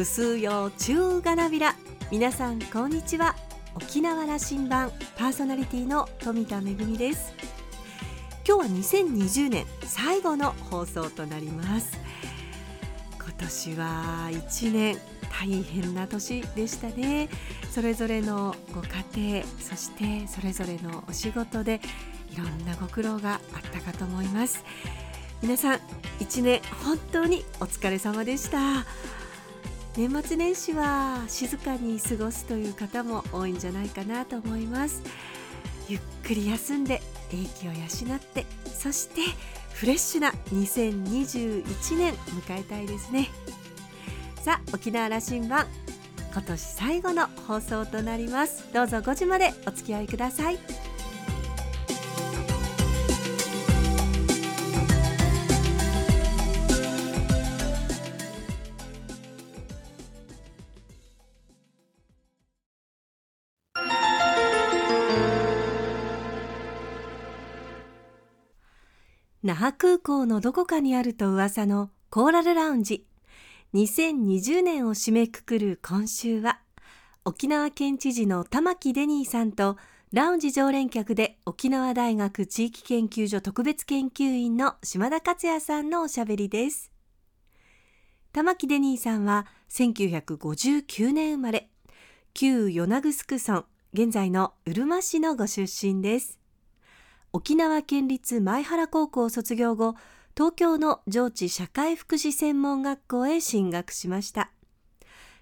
ぐす。うよ中がなびら皆さんこんにちは。沖縄羅針盤パーソナリティの富田恵です。今日は2020年最後の放送となります。今年は1年大変な年でしたね。それぞれのご家庭そしてそれぞれのお仕事でいろんなご苦労があったかと思います。皆さん1年本当にお疲れ様でした。年末年始は静かに過ごすという方も多いんじゃないかなと思います。ゆっくり休んで英気を養ってそしてフレッシュな2021年迎えたいですね。さあ沖縄羅針盤今年最後の放送となります。どうぞ5時までお付き合いください。覇空港のどこかにあると噂のコーラルラウンジ。2020年を締めくくる今週は沖縄県知事の玉城デニーさんとラウンジ常連客で沖縄大学地域研究所特別研究員の島田克也さんのおしゃべりです。玉城デニーさんは1959年生まれ。旧与那城村現在のうるま市のご出身です。沖縄県立前原高校卒業後東京の上智社会福祉専門学校へ進学しました。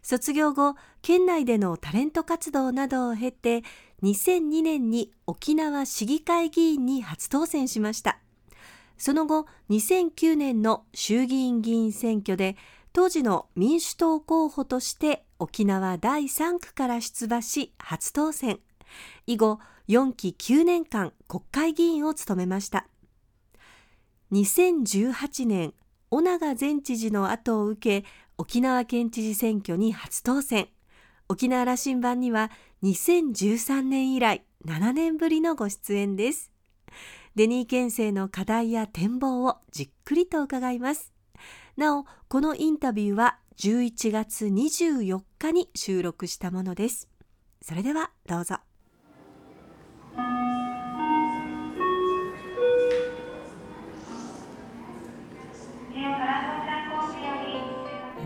卒業後県内でのタレント活動などを経て2002年に沖縄市議会議員に初当選しました。その後2009年の衆議院議員選挙で当時の民主党候補として沖縄第3区から出馬し初当選。以後4期9年間国会議員を務めました。2018年尾長前知事の後を受け沖縄県知事選挙に初当選。沖縄羅針盤には2013年以来7年ぶりのご出演です。デニー県政の課題や展望をじっくりと伺います。なおこのインタビューは11月24日に収録したものです。それではどうぞ。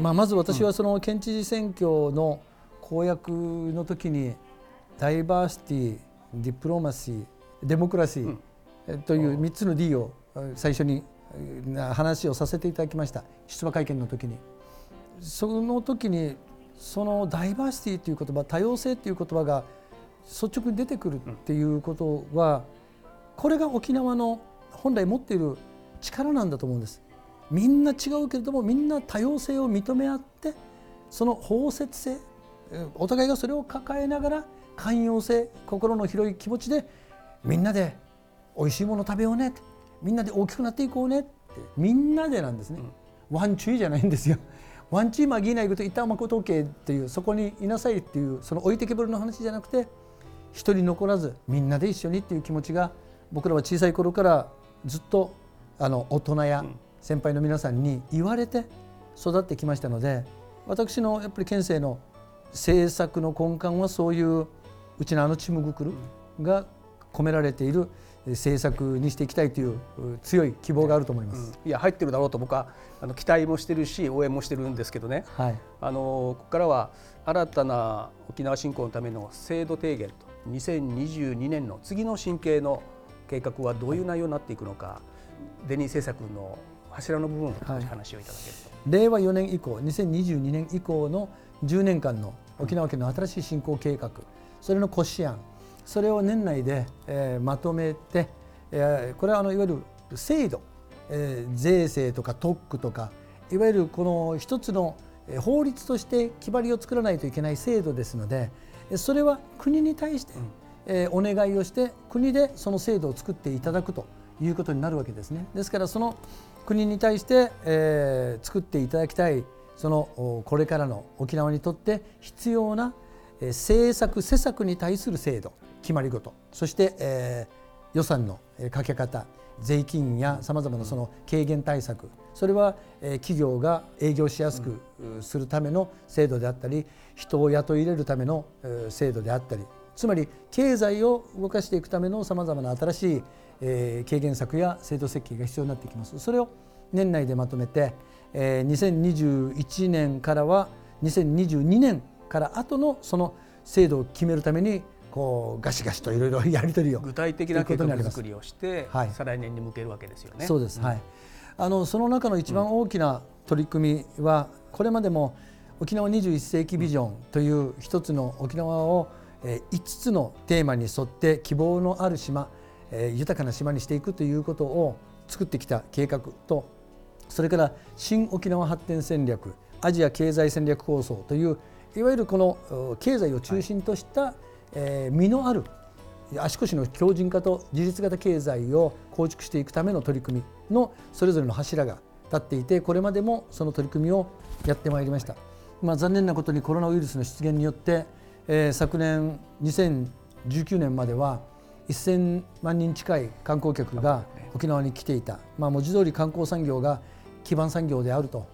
まあ、まず私はその県知事選挙の公約の時にダイバーシティディプロマシーデモクラシーという3つの D を最初に話をさせていただきました。出馬会見の時に。その時にそのダイバーシティという言葉多様性という言葉が率直に出てくるっていうことはこれが沖縄の本来持っている力なんだと思うんです。みんな違うけれどもみんな多様性を認め合ってその包摂性お互いがそれを抱えながら寛容性心の広い気持ちでみんなで美味しいもの食べようねみんなで大きくなっていこうねってみんなでなんですね、うん、ワンチュイじゃないんですよ。ワンチーマギーナイグと板誠家っていうそこにいなさいっていうその置いてけぼりの話じゃなくて一人残らずみんなで一緒にっていう気持ちが僕らは小さい頃からずっとあの大人や先輩の皆さんに言われて育ってきましたので私のやっぱり県政の政策の根幹はそういううちのあのチムグクルが込められている政策にしていきたいという強い希望があると思います。うん、いや入ってるだろうと僕はあの期待もしてるし応援もしてるんですけどね。はい、あのここからは新たな沖縄振興のための制度提言と2022年の次の新経の計画はどういう内容になっていくのか、デニー政策の柱の部分を話をいただけると、はい、令和4年以降2022年以降の10年間の沖縄県の新しい振興計画、それの骨子案それを年内で、えー、まとめて、えー、これはあのいわゆる制度、えー、税制とか特区とかいわゆるこの一つの法律として決まりを作らないといけない制度ですのでそれは国に対して、えー、お願いをして国でその制度を作っていただくということになるわけですね。ですからその国に対して、えー、作っていただきたいそのこれからの沖縄にとって必要な政策施策に対する制度決まり事そして、えー、予算のかけ方税金やさまざまなその軽減対策それは企業が営業しやすくするための制度であったり人を雇い入れるための制度であったりつまり経済を動かしていくためのさまざまな新しい軽減策や制度設計が必要になってきます。それを年内でまとめて2021年からは2022年から後のその制度を決めるためにこうガシガシといろいろやり取りを具体的な計画作りをして、はい、再来年に向けるわけですよね。そうです、はい、あのその中の一番大きな取り組みは、これまでも沖縄21世紀ビジョンという一つの沖縄を5つのテーマに沿って希望のある島豊かな島にしていくということを作ってきた計画とそれから新沖縄発展戦略アジア経済戦略構想といういわゆるこの経済を中心とした、はいえー、実のある足腰の強靭化と自立型経済を構築していくための取り組みのそれぞれの柱が立っていてこれまでもその取り組みをやってまいりました、まあ、残念なことにコロナウイルスの出現によって、えー、昨年2019年までは1000万人近い観光客が沖縄に来ていた、まあ、文字通り観光産業が基盤産業であると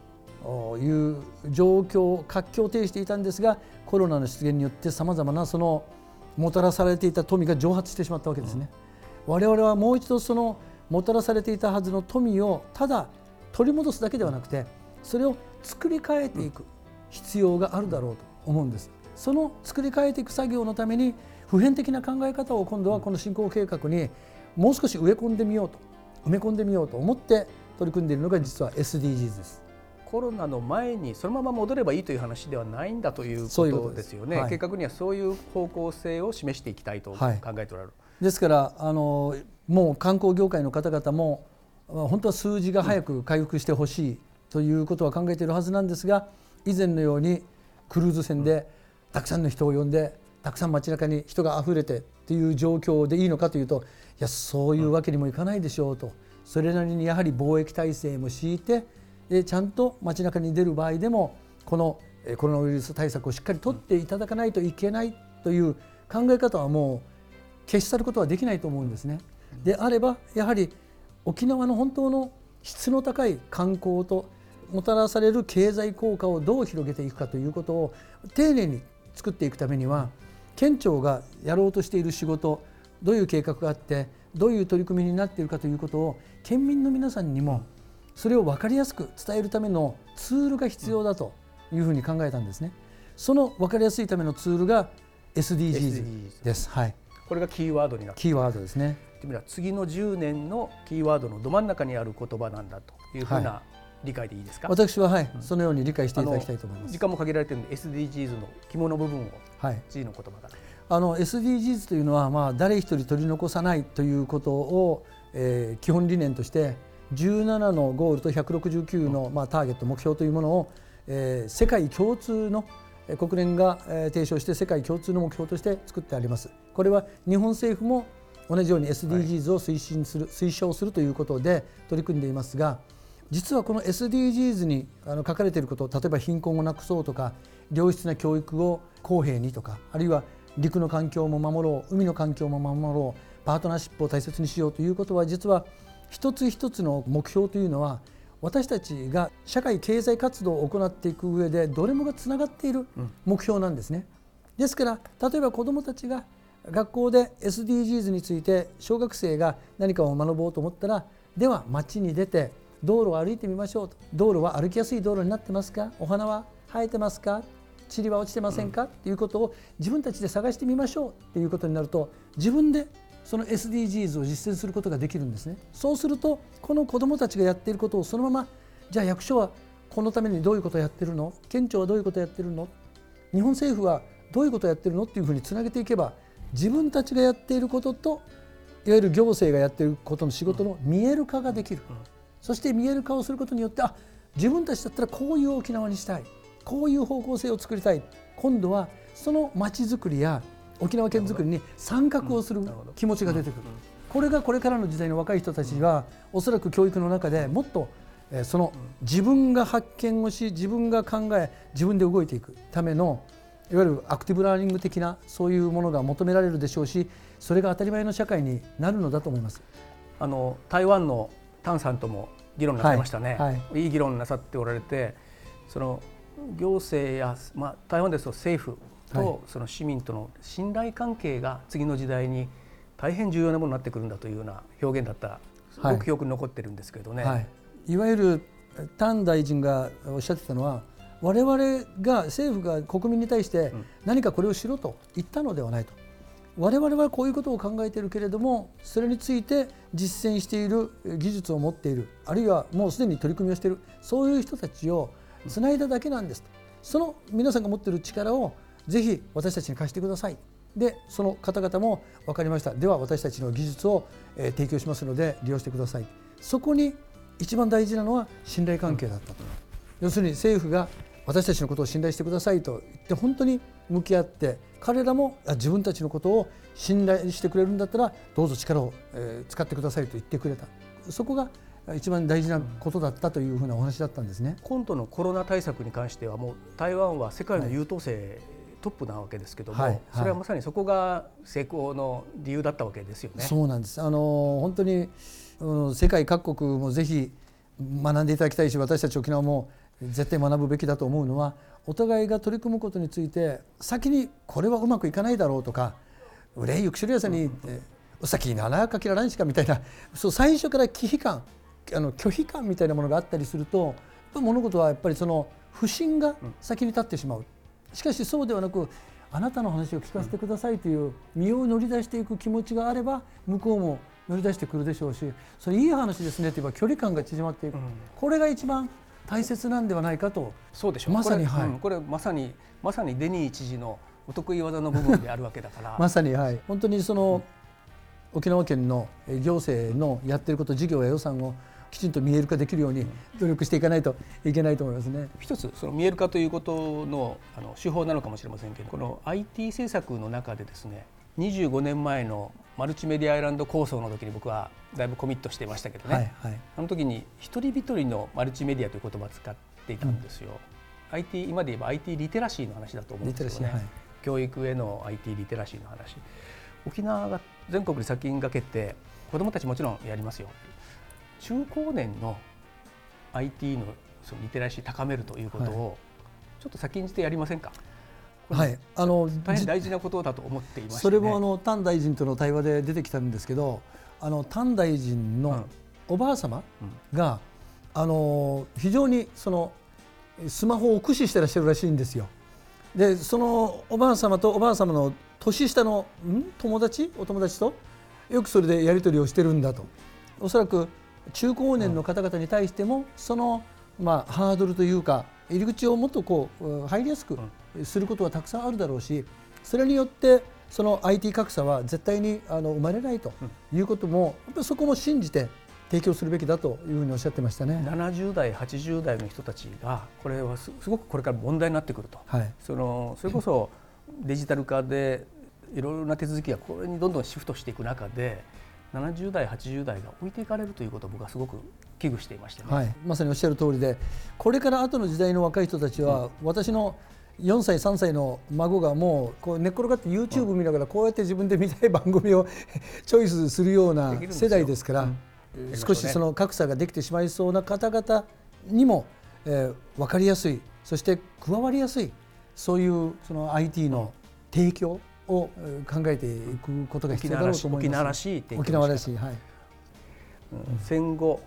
いう状況を活況を呈していたんですがコロナの出現によってさまざまなそのもたらされていた富が蒸発してしまったわけですね。我々はもう一度そのもたらされていたはずの富をただ取り戻すだけではなくてそれを作り変えていく必要があるだろうと思うんです。その作り変えていく作業のために普遍的な考え方を今度はこの振興計画にもう少し植え込んでみようと埋め込んでみようと思って取り組んでいるのが実は SDGs です。コロナの前にそのまま戻ればいいという話ではないんだということです。よね、はい、計画にはそういう方向性を示していきたいと考えておられる。はい、ですからあのもう観光業界の方々も本当は数字が早く回復してほしいということは考えているはずなんですが以前のようにクルーズ船でたくさんの人を呼んでたくさん街中に人があふれてっていう状況でいいのかというといやそういうわけにもいかないでしょうと。それなりにやはり貿易体制も敷いてでちゃんと街中に出る場合でもこのコロナウイルス対策をしっかりとっていただかないといけないという考え方はもう消し去ることはできないと思うんですね。であればやはり沖縄の本当の質の高い観光ともたらされる経済効果をどう広げていくかということを丁寧に作っていくためには県庁がやろうとしている仕事どういう計画があってどういう取り組みになっているかということを県民の皆さんにもそれを分かりやすく伝えるためのツールが必要だというふうに考えたんですね。その分かりやすいためのツールが SDGs です。はい。これがキーワードになってキーワードですね。次の10年のキーワードのど真ん中にある言葉なんだというふうな、理解でいいですか？私ははい、うん、そのように理解していただきたいと思います時間も限られているので SDGs の肝の部分を、はい、次の言葉からあの SDGs というのは、まあ、誰一人取り残さないということを、えー、基本理念として17のゴールと169の、まあ、ターゲット目標というものを、えー、世界共通の国連が提唱して世界共通の目標として作ってあります。これは日本政府も同じように SDGs を推進する、はい、推奨するということで取り組んでいますが実はこの SDGs にあの書かれていること例えば貧困をなくそうとか良質な教育を公平にとかあるいは陸の環境も守ろう海の環境も守ろうパートナーシップを大切にしようということは実は一つ一つの目標というのは私たちが社会経済活動を行っていく上でどれもがつながっている目標なんですね。ですから例えば子どもたちが学校で SDGs について小学生が何かを学ぼうと思ったらでは街に出て道路を歩いてみましょうと道路は歩きやすい道路になってますか？お花は生えてますか？塵は落ちてませんか、っていうことを自分たちで探してみましょうっていうことになると自分でその SDGs を実践することができるんですね。そうするとこの子どもたちがやっていることをそのままじゃあ役所はこのためにどういうことをやってるの？県庁はどういうことをやってるの？日本政府はどういうことをやってるのっていうふうにつなげていけば自分たちがやっていることといわゆる行政がやっていることの仕事の見える化ができる、そして見える化をすることによってあ自分たちだったらこういう沖縄にしたい。こういう方向性を作りたい。今度はその街づくりや沖縄県づくりに参画をする気持ちが出てくる、これがこれからの時代の若い人たちはおそらく教育の中でもっとその自分が発見をし自分が考え自分で動いていくためのいわゆるアクティブラーニング的なそういうものが求められるでしょうしそれが当たり前の社会になるのだと思います。あの台湾のタンさんとも議論なさいましたね、はいはい、いい議論なさっておられてその行政や、まあ、台湾ですと政府とその市民との信頼関係が次の時代に大変重要なものになってくるんだというような表現だったすごく記憶に残ってるんですけどね。はい、いわゆる丹大臣がおっしゃってたのは我々が政府が国民に対して何かこれをしろと言ったのではないと。我々はこういうことを考えているけれどもそれについて実践している技術を持っているあるいはもうすでに取り組みをしているそういう人たちをつないだだけなんですと。その皆さんが持っている力をぜひ私たちに貸してください。でその方々も分かりました。では私たちの技術を、え提供しますので利用してください。そこに一番大事なのは信頼関係だったと、要するに政府が私たちのことを信頼してくださいと言って本当に向き合って彼らも自分たちのことを信頼してくれるんだったらどうぞ力を使ってくださいと言ってくれた。そこが一番大事なことだったというふうなお話だったんですね。今度のコロナ対策に関してはもう台湾は世界の優等生トップなわけですけども、はいはい、それはまさにそこが成功の理由だったわけですよね。そうなんですあの本当に、うん、世界各国もぜひ学んでいただきたいし私たち沖縄も絶対学ぶべきだと思うのはお互いが取り組むことについて先にこれはうまくいかないだろうとか「憂いゆくしりやさに、うん、うさきならかきららんしか」みたいなそう最初から忌避感あの拒否感みたいなものがあったりすると物事はやっぱりその不信が先に立ってしまう。しかしそうではなくあなたの話を聞かせてくださいという身を乗り出していく気持ちがあれば向こうも乗り出してくるでしょうしそれいい話ですねと言えば距離感が縮まっていく、うん、これが一番大切なんではないかと。そうでしょう。まさにこれ,、はい、これまさにまさにデニー知事のお得意技の部分であるわけだから。まさにはい。本当にその、うん、沖縄県の行政のやってること事業や予算をきちんと見える化できるように努力していかないといけないと思いますね。一つその見える化ということのあの手法なのかもしれませんけどこの IT 政策の中でですね25年前のマルチメディアアイランド構想の時に僕はだいぶコミットしていましたけどね、はいはい、あの時に一人一人のマルチメディアという言葉を使っていたんですよ。うん、IT 今で言えば IT リテラシーの話だと思うんですよね。はい、教育への IT リテラシーの話。沖縄が全国に先駆けて子どもたちもちろんやりますよ中高年の IT のそのリテラシー高めるということを、ちょっと先んじてやりませんか？はい、あの大変大事なことだと思っていまし、ね、それもあの丹大臣との対話で出てきたんですけど、あの丹大臣のおばあ様が、うん、あの非常にそのスマホを駆使してらっしゃるらしいんですよ。でそのおばあ様とおばあ様の年下のん？友達？お友達と？よくそれでやり取りをしてるんだと。おそらく中高年の方々に対してもその、まあ、ハードルというか入り口をもっとこう入りやすくすることはたくさんあるだろうしそれによってその IT 格差は絶対にあの生まれないということもやっぱりそこも信じて提供するべきだというふうにおっしゃってましたね。70代、80代の人たちがこれはすごくこれから問題になってくると、はい、そのそれこそ デジタル化でいろいろな手続きがこれにどんどんシフトしていく中で70代80代が置いていかれるということを僕はすごく危惧していまして、ね、はい、まさにおっしゃる通りでこれから後の時代の若い人たちは、うん、私の4歳3歳の孫がもうこう寝っ転がって YouTube 見ながらこうやって自分で見たい番組を チョイスするような世代ですから、うん、少しその格差ができてしまいそうな方々にも、えー、分かりやすいそして加わりやすいそういうその IT の提供を考えていくことが必要だろうと思います。沖縄らしい沖縄らしい、はい、戦後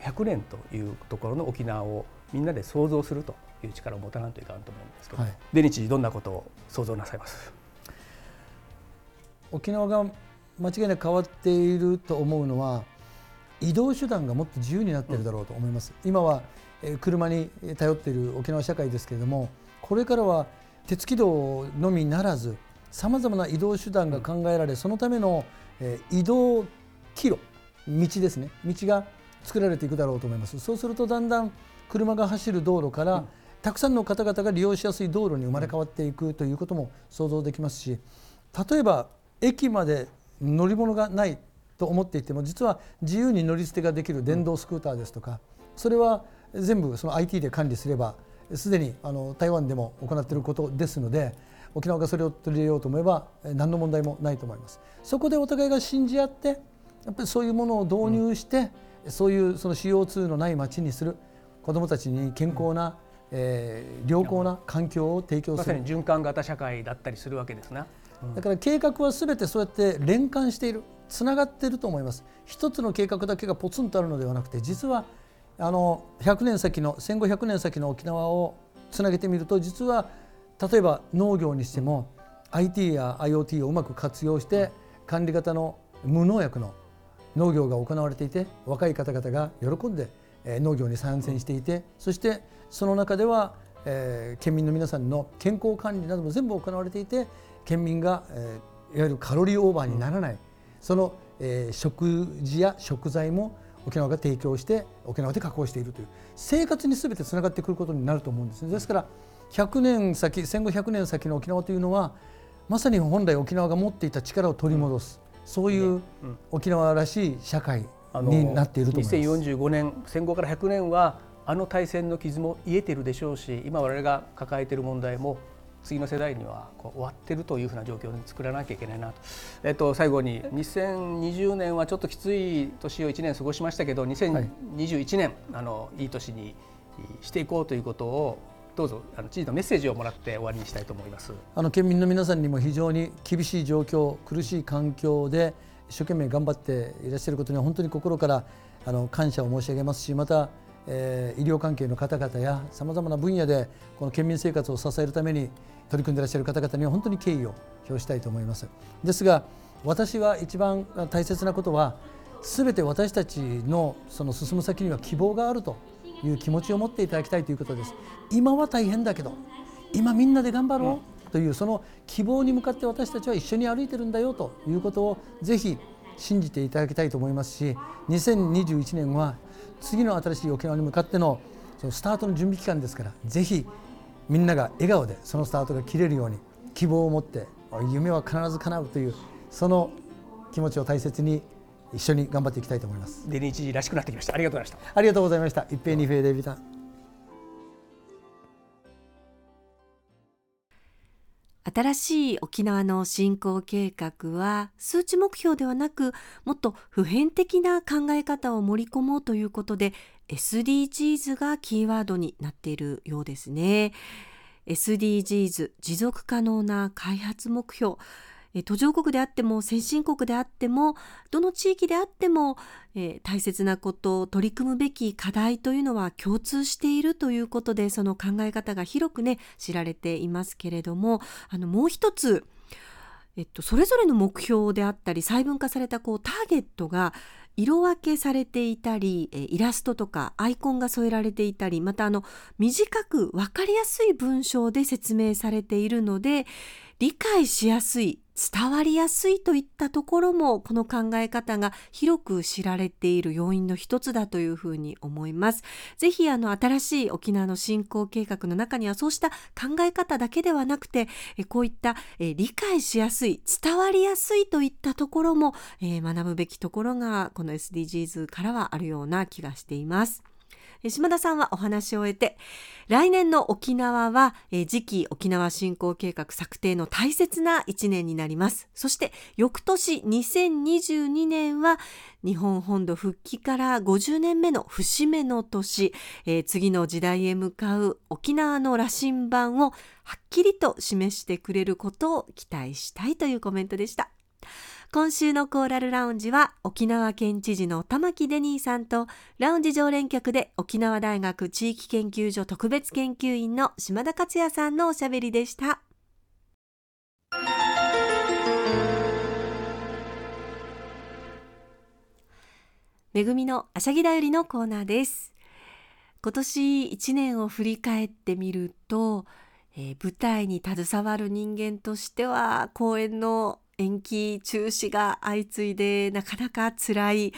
100年というところの沖縄をみんなで想像するという力を持たないといかんと思うんですけど、はい、デニチどんなことを想像なさいます？沖縄が間違いなく変わっていると思うのは移動手段がもっと自由になっているだろうと思います。うん、今は車に頼っている沖縄社会ですけれどもこれからは鉄軌道のみならずさまざまな移動手段が考えられそのための、え移動帰路道ですね。道が作られていくだろうと思います。そうするとだんだん車が走る道路から、うん、たくさんの方々が利用しやすい道路に生まれ変わっていくということも想像できますし例えば駅まで乗り物がないと思っていても実は自由に乗り捨てができる電動スクーターですとかそれは全部その IT で管理すればすでにあの台湾でも行っていることですので沖縄がそれを取り入れようと思えば何の問題もないと思います。そこでお互いが信じ合ってやっぱりそういうものを導入して、うん、そういうその CO2 のない街にする子どもたちに健康な、えー、良好な環境を提供する。まさに循環型社会だったりするわけですね、うん、だから計画はすべてそうやって連関している。つながっていると思います。一つの計画だけがポツンとあるのではなくて実はあの100年先の戦後100年先の沖縄をつなげてみると実は例えば農業にしても IT や IoT をうまく活用して管理型の無農薬の農業が行われていて若い方々が喜んで農業に参戦していてそしてその中では、県民の皆さんの健康管理なども全部行われていて県民が、いわゆるカロリーオーバーにならない、その、食事や食材も沖縄が提供して沖縄で加工しているという生活に全てつながってくることになると思うんですね。ですから100年先戦後100年先の沖縄というのはまさに本来沖縄が持っていた力を取り戻す、そういう沖縄らしい社会になっていると思います。2045年戦後から100年はあの大戦の傷も癒えてるでしょうし今我々が抱えている問題も次の世代にはこう終わってるというふうな状況に作らなきゃいけないなと。えっと、最後に2020年はちょっときつい年を1年過ごしましたけど2021年、はい、あのいい年にしていこうということをどうぞあの知事のメッセージをもらって終わりにしたいと思います。あの県民の皆さんにも非常に厳しい状況苦しい環境で一生懸命頑張っていらっしゃることには本当に心からあの感謝を申し上げますしまたえー、医療関係の方々やさまざまな分野でこの県民生活を支えるために取り組んでいらっしゃる方々には本当に敬意を表したいと思います。ですが私は一番大切なことは全て私たちのその進む先には希望があるという気持ちを持っていただきたいということです。今は大変だけど今みんなで頑張ろうというその希望に向かって私たちは一緒に歩いてるんだよということをぜひ信じていただきたいと思いますし2021年は次の新しい沖縄に向かってのそのスタートの準備期間ですからぜひみんなが笑顔でそのスタートが切れるように希望を持って夢は必ず叶うというその気持ちを大切に一緒に頑張っていきたいと思います。デニー知事らしくなってきました。ありがとうございました。ありがとうございました。一平二平デビタン新しい沖縄の振興計画は数値目標ではなくもっと普遍的な考え方を盛り込もうということで SDGs がキーワードになっているようですね。SDGs 持続可能な開発目標途上国であっても先進国であってもどの地域であっても、えー、大切なこと取り組むべき課題というのは共通しているということでその考え方が広くね知られていますけれどもあのもう一つ、えっと、それぞれの目標であったり細分化されたこうターゲットが色分けされていたりイラストとかアイコンが添えられていたりまたあの短く分かりやすい文章で説明されているので理解しやすい伝わりやすいといったところもこの考え方が広く知られている要因の一つだというふうに思います。ぜひあの新しい沖縄の振興計画の中にはそうした考え方だけではなくてこういった理解しやすい伝わりやすいといったところも学ぶべきところがこの SDGs からはあるような気がしています。島田さんはお話を終えて来年の沖縄は、次期沖縄振興計画策定の大切な1年になりますそして翌年2022年は日本本土復帰から50年目の節目の年、次の時代へ向かう沖縄の羅針盤をはっきりと示してくれることを期待したいというコメントでした。今週のコーラルラウンジは沖縄県知事の玉城デニーさんとラウンジ常連客で沖縄大学地域研究所特別研究員の島田克也さんのおしゃべりでした。めぐみのあしゃぎだよりのコーナーです。今年1年を振り返ってみると、えー、舞台に携わる人間としては公演の延期中止が相次いでなかなか辛い、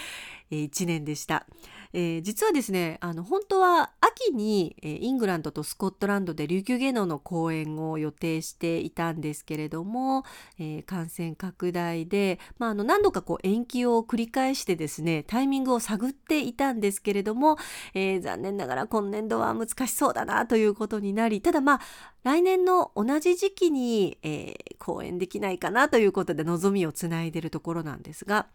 1年でした、えー、実はですねあの本当は秋にイングランドとスコットランドで琉球芸能の公演を予定していたんですけれども、えー、感染拡大で、まあ、あの何度かこう延期を繰り返してですねタイミングを探っていたんですけれども、えー、残念ながら今年度は難しそうだなということになりただまあ来年の同じ時期に、えー、公演できないかなということで望みをつないでるところなんですが、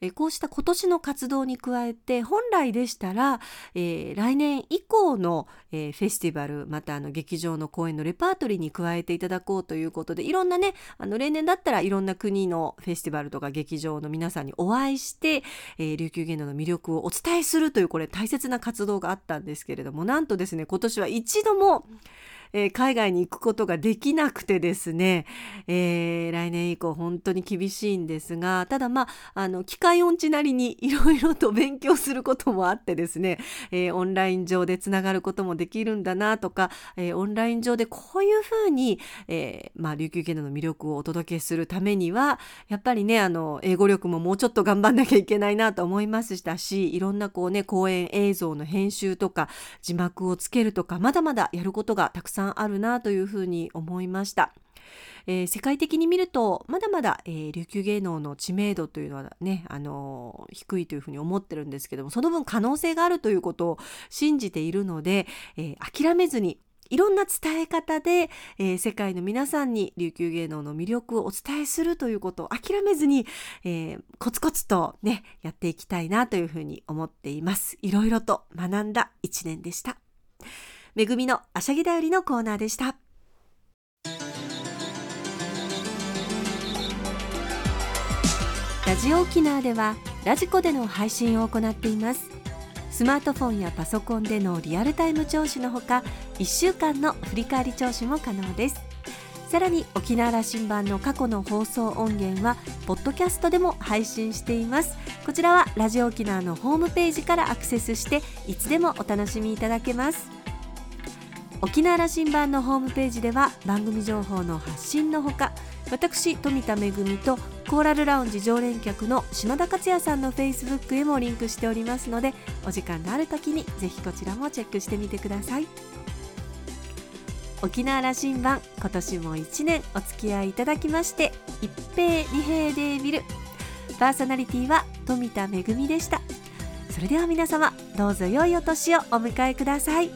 えー、こうした今年の活動に加えて本来でしたら、えー、来年以降の、えフェスティバルまたあの劇場の公演のレパートリーに加えていただこうということでいろんなねあの例年だったらいろんな国のフェスティバルとか劇場の皆さんにお会いして、え琉球芸能の魅力をお伝えするというこれ大切な活動があったんですけれどもなんとですね今年は一度も、えー、海外に行くことができなくてですね、えー、来年以降本当に厳しいんですがただまああの機械音痴なりにいろいろと勉強することもあってですね、えー、オンライン上でつながることもできるんだなとか、えオンライン上でこういうふうに、えまあ、琉球芸能の魅力をお届けするためにはやっぱりねあの英語力ももうちょっと頑張んなきゃいけないなと思いましたしいろんなこうね講演映像の編集とか字幕をつけるとかまだまだやることがたくさんさんあるなというふうに思いました。えー、世界的に見るとまだまだ、えー、琉球芸能の知名度というのはね、あのー、低いというふうに思ってるんですけどもその分可能性があるということを信じているので、え諦めずにいろんな伝え方で、え、世界の皆さんに琉球芸能の魅力をお伝えするということを諦めずに、えー、コツコツとねやっていきたいなというふうに思っています。いろいろと学んだ一年でした。めぐみのあしゃぎだよりのコーナーでした。ラジオ沖縄ではラジコでの配信を行っています。スマートフォンやパソコンでのリアルタイム聴取のほか1週間の振り返り聴取も可能ですさらに沖縄羅針盤の過去の放送音源はポッドキャストでも配信していますこちらはラジオ沖縄のホームページからアクセスしていつでもお楽しみいただけます沖縄羅針盤のホームページでは番組情報の発信のほか私富田恵とコーラルラウンジ常連客の島田克也さんのフェイスブックへもリンクしておりますのでお時間のある時にぜひこちらもチェックしてみてください。沖縄羅針盤今年も1年お付き合いいただきまして一平二平で見るパーソナリティは富田恵でした。それでは皆様どうぞ良いお年をお迎えください。